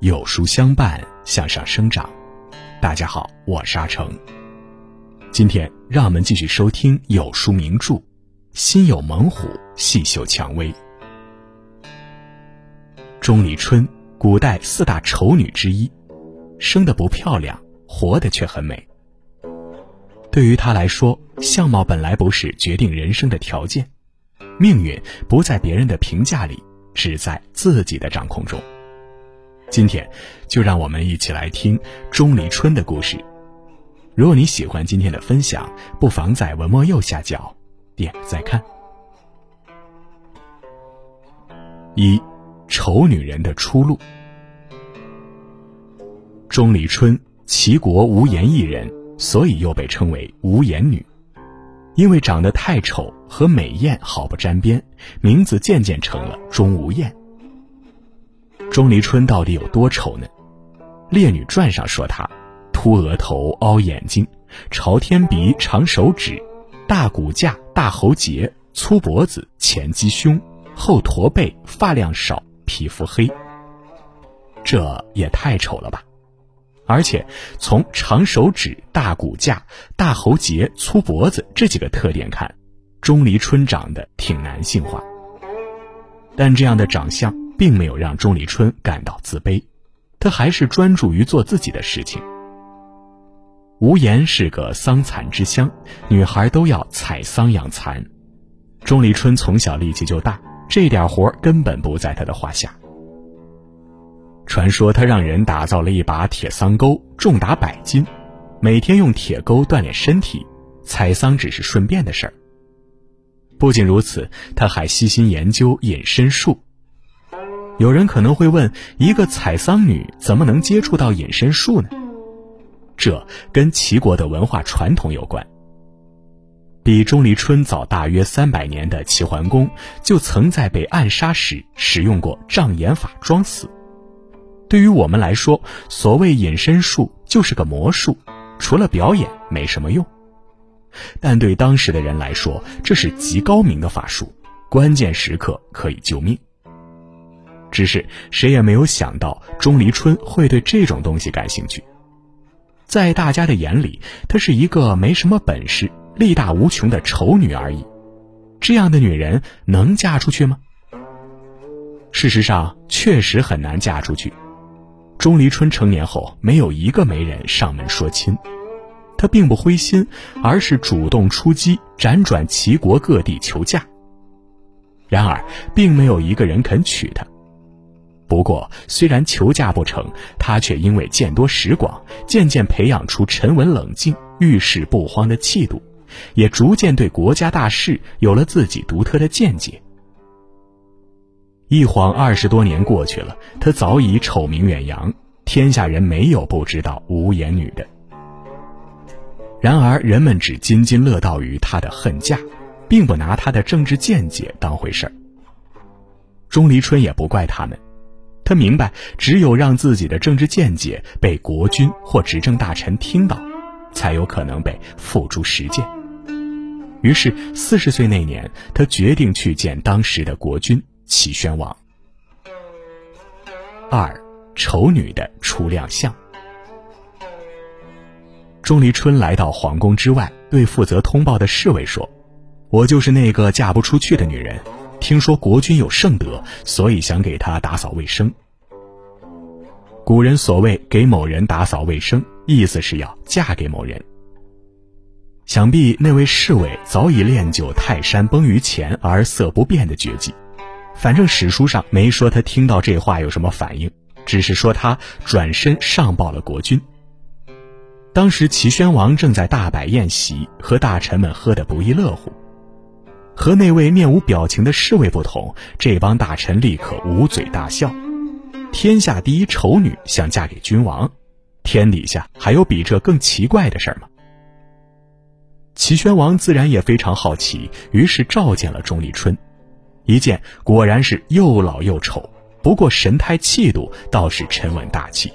有书相伴，向上生长。大家好，我是阿成。今天让我们继续收听有书名著《心有猛虎，细嗅蔷薇》。钟离春，古代四大丑女之一，生的不漂亮，活的却很美。对于她来说，相貌本来不是决定人生的条件，命运不在别人的评价里。只在自己的掌控中。今天，就让我们一起来听钟离春的故事。如果你喜欢今天的分享，不妨在文末右下角点个再看。一，丑女人的出路。钟离春，齐国无颜艺人，所以又被称为无颜女。因为长得太丑，和美艳毫不沾边，名字渐渐成了钟无艳。钟离春到底有多丑呢？《列女传》上说她：秃额头、凹眼睛、朝天鼻、长手指、大骨架、大喉结、粗脖子、前鸡胸、后驼背、发量少、皮肤黑。这也太丑了吧！而且，从长手指、大骨架、大喉结、粗脖子这几个特点看，钟离春长得挺男性化。但这样的长相并没有让钟离春感到自卑，他还是专注于做自己的事情。无言是个桑蚕之乡，女孩都要采桑养蚕。钟离春从小力气就大，这点活根本不在他的话下。传说他让人打造了一把铁桑钩，重达百斤，每天用铁钩锻炼身体，采桑只是顺便的事儿。不仅如此，他还悉心研究隐身术。有人可能会问：一个采桑女怎么能接触到隐身术呢？这跟齐国的文化传统有关。比钟离春早大约三百年的齐桓公，就曾在被暗杀时使用过障眼法装死。对于我们来说，所谓隐身术就是个魔术，除了表演没什么用。但对当时的人来说，这是极高明的法术，关键时刻可以救命。只是谁也没有想到钟离春会对这种东西感兴趣。在大家的眼里，她是一个没什么本事、力大无穷的丑女而已。这样的女人能嫁出去吗？事实上，确实很难嫁出去。钟离春成年后，没有一个媒人上门说亲，他并不灰心，而是主动出击，辗转齐国各地求嫁。然而，并没有一个人肯娶她。不过，虽然求嫁不成，他却因为见多识广，渐渐培养出沉稳冷静、遇事不慌的气度，也逐渐对国家大事有了自己独特的见解。一晃二十多年过去了，她早已丑名远扬，天下人没有不知道无颜女的。然而人们只津津乐道于她的恨嫁，并不拿她的政治见解当回事儿。钟离春也不怪他们，他明白，只有让自己的政治见解被国君或执政大臣听到，才有可能被付诸实践。于是四十岁那年，他决定去见当时的国君。齐宣王。二，丑女的初亮相。钟离春来到皇宫之外，对负责通报的侍卫说：“我就是那个嫁不出去的女人。听说国君有圣德，所以想给他打扫卫生。”古人所谓“给某人打扫卫生”，意思是要嫁给某人。想必那位侍卫早已练就泰山崩于前而色不变的绝技。反正史书上没说他听到这话有什么反应，只是说他转身上报了国君。当时齐宣王正在大摆宴席，和大臣们喝得不亦乐乎。和那位面无表情的侍卫不同，这帮大臣立刻捂嘴大笑。天下第一丑女想嫁给君王，天底下还有比这更奇怪的事儿吗？齐宣王自然也非常好奇，于是召见了钟离春。一见果然是又老又丑，不过神态气度倒是沉稳大气。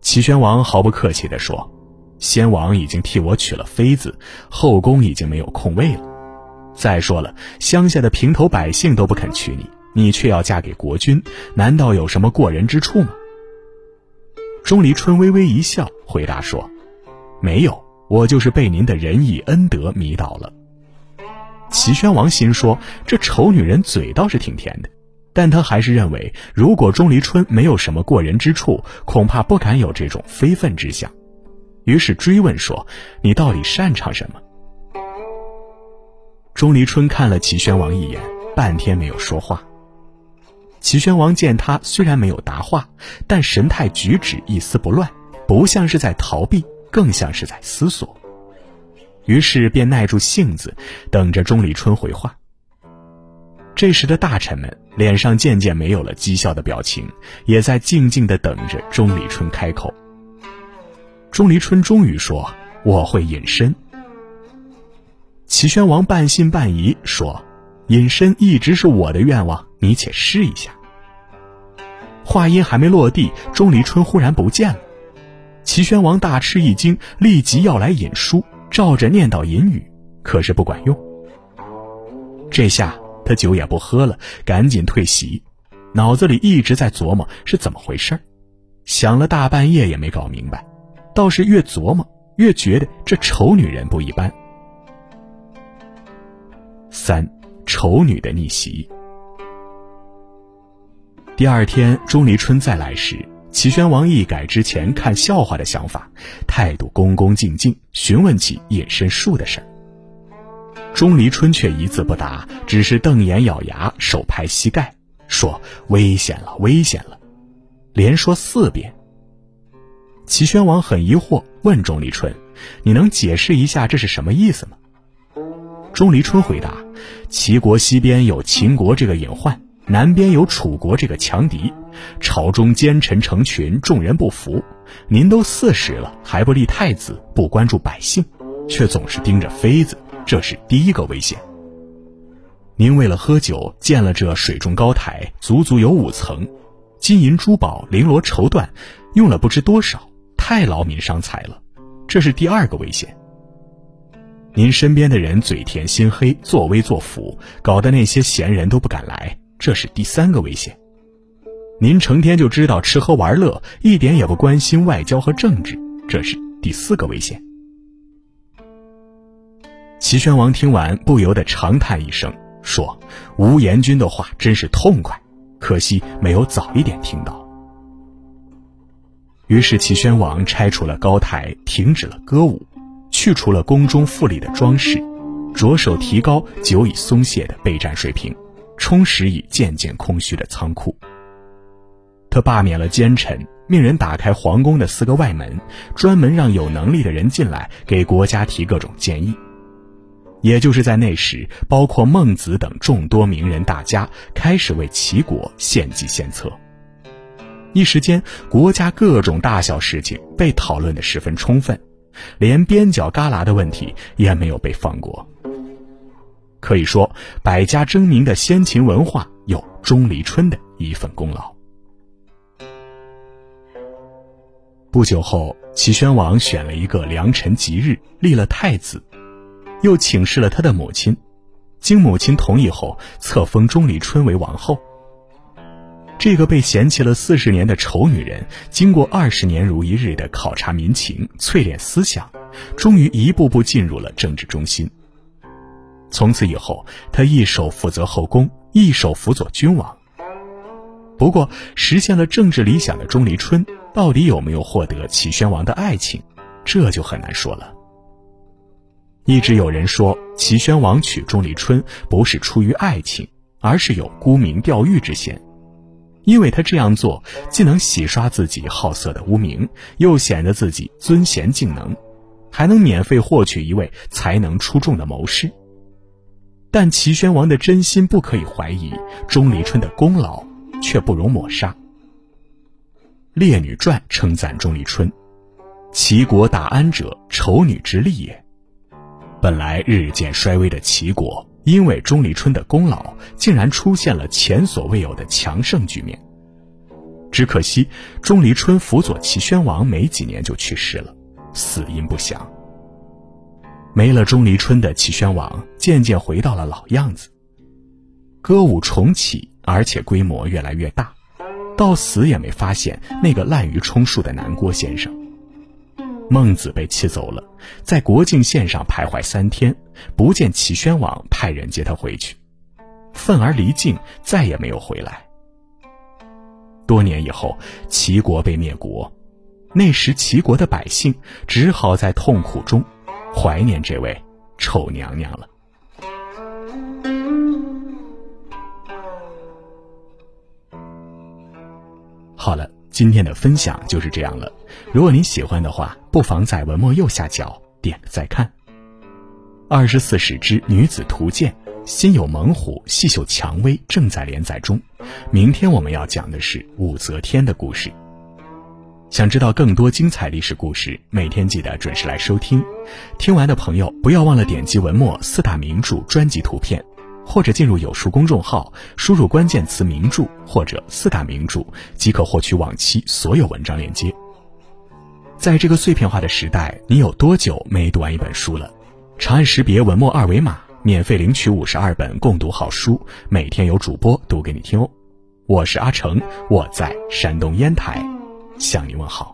齐宣王毫不客气地说：“先王已经替我娶了妃子，后宫已经没有空位了。再说了，乡下的平头百姓都不肯娶你，你却要嫁给国君，难道有什么过人之处吗？钟离春微微一笑，回答说：“没有，我就是被您的仁义恩德迷倒了。”齐宣王心说：“这丑女人嘴倒是挺甜的，但他还是认为，如果钟离春没有什么过人之处，恐怕不敢有这种非分之想。”于是追问说：“你到底擅长什么？”钟离春看了齐宣王一眼，半天没有说话。齐宣王见他虽然没有答话，但神态举止一丝不乱，不像是在逃避，更像是在思索。于是便耐住性子，等着钟离春回话。这时的大臣们脸上渐渐没有了讥笑的表情，也在静静的等着钟离春开口。钟离春终于说：“我会隐身。”齐宣王半信半疑说。隐身一直是我的愿望，你且试一下。话音还没落地，钟离春忽然不见了。齐宣王大吃一惊，立即要来引书，照着念叨隐语，可是不管用。这下他酒也不喝了，赶紧退席，脑子里一直在琢磨是怎么回事想了大半夜也没搞明白，倒是越琢磨越觉得这丑女人不一般。三。丑女的逆袭。第二天，钟离春再来时，齐宣王一改之前看笑话的想法，态度恭恭敬敬，询问起隐身术的事儿。钟离春却一字不答，只是瞪眼咬牙，手拍膝盖，说：“危险了，危险了！”连说四遍。齐宣王很疑惑，问钟离春：“你能解释一下这是什么意思吗？”钟离春回答。齐国西边有秦国这个隐患，南边有楚国这个强敌，朝中奸臣成群，众人不服。您都四十了，还不立太子，不关注百姓，却总是盯着妃子，这是第一个危险。您为了喝酒建了这水中高台，足足有五层，金银珠宝、绫罗绸缎，用了不知多少，太劳民伤财了，这是第二个危险。您身边的人嘴甜心黑，作威作福，搞得那些闲人都不敢来，这是第三个危险。您成天就知道吃喝玩乐，一点也不关心外交和政治，这是第四个危险。齐宣王听完，不由得长叹一声，说：“吴延君的话真是痛快，可惜没有早一点听到。”于是齐宣王拆除了高台，停止了歌舞。去除了宫中富丽的装饰，着手提高久已松懈的备战水平，充实已渐渐空虚的仓库。他罢免了奸臣，命人打开皇宫的四个外门，专门让有能力的人进来给国家提各种建议。也就是在那时，包括孟子等众多名人大家开始为齐国献计献策。一时间，国家各种大小事情被讨论得十分充分。连边角旮旯的问题也没有被放过。可以说，百家争鸣的先秦文化有钟离春的一份功劳。不久后，齐宣王选了一个良辰吉日，立了太子，又请示了他的母亲，经母亲同意后，册封钟离春为王后。这个被嫌弃了四十年的丑女人，经过二十年如一日的考察民情、淬炼思想，终于一步步进入了政治中心。从此以后，她一手负责后宫，一手辅佐君王。不过，实现了政治理想的钟离春，到底有没有获得齐宣王的爱情，这就很难说了。一直有人说，齐宣王娶钟离春不是出于爱情，而是有沽名钓誉之嫌。因为他这样做，既能洗刷自己好色的污名，又显得自己尊贤敬能，还能免费获取一位才能出众的谋士。但齐宣王的真心不可以怀疑，钟离春的功劳却不容抹杀。《列女传》称赞钟离春：“齐国大安者，丑女之力也。”本来日渐衰微的齐国。因为钟离春的功劳，竟然出现了前所未有的强盛局面。只可惜，钟离春辅佐齐宣王没几年就去世了，死因不详。没了钟离春的齐宣王，渐渐回到了老样子。歌舞重启，而且规模越来越大，到死也没发现那个滥竽充数的南郭先生。孟子被气走了，在国境线上徘徊三天，不见齐宣王派人接他回去，愤而离境，再也没有回来。多年以后，齐国被灭国，那时齐国的百姓只好在痛苦中怀念这位丑娘娘了。好了。今天的分享就是这样了。如果您喜欢的话，不妨在文末右下角点个再看。二十四史之女子图鉴，心有猛虎，细嗅蔷薇正在连载中。明天我们要讲的是武则天的故事。想知道更多精彩历史故事，每天记得准时来收听。听完的朋友不要忘了点击文末四大名著专辑图片。或者进入有书公众号，输入关键词“名著”或者“四大名著”，即可获取往期所有文章链接。在这个碎片化的时代，你有多久没读完一本书了？长按识别文末二维码，免费领取五十二本共读好书，每天有主播读给你听哦。我是阿成，我在山东烟台，向你问好。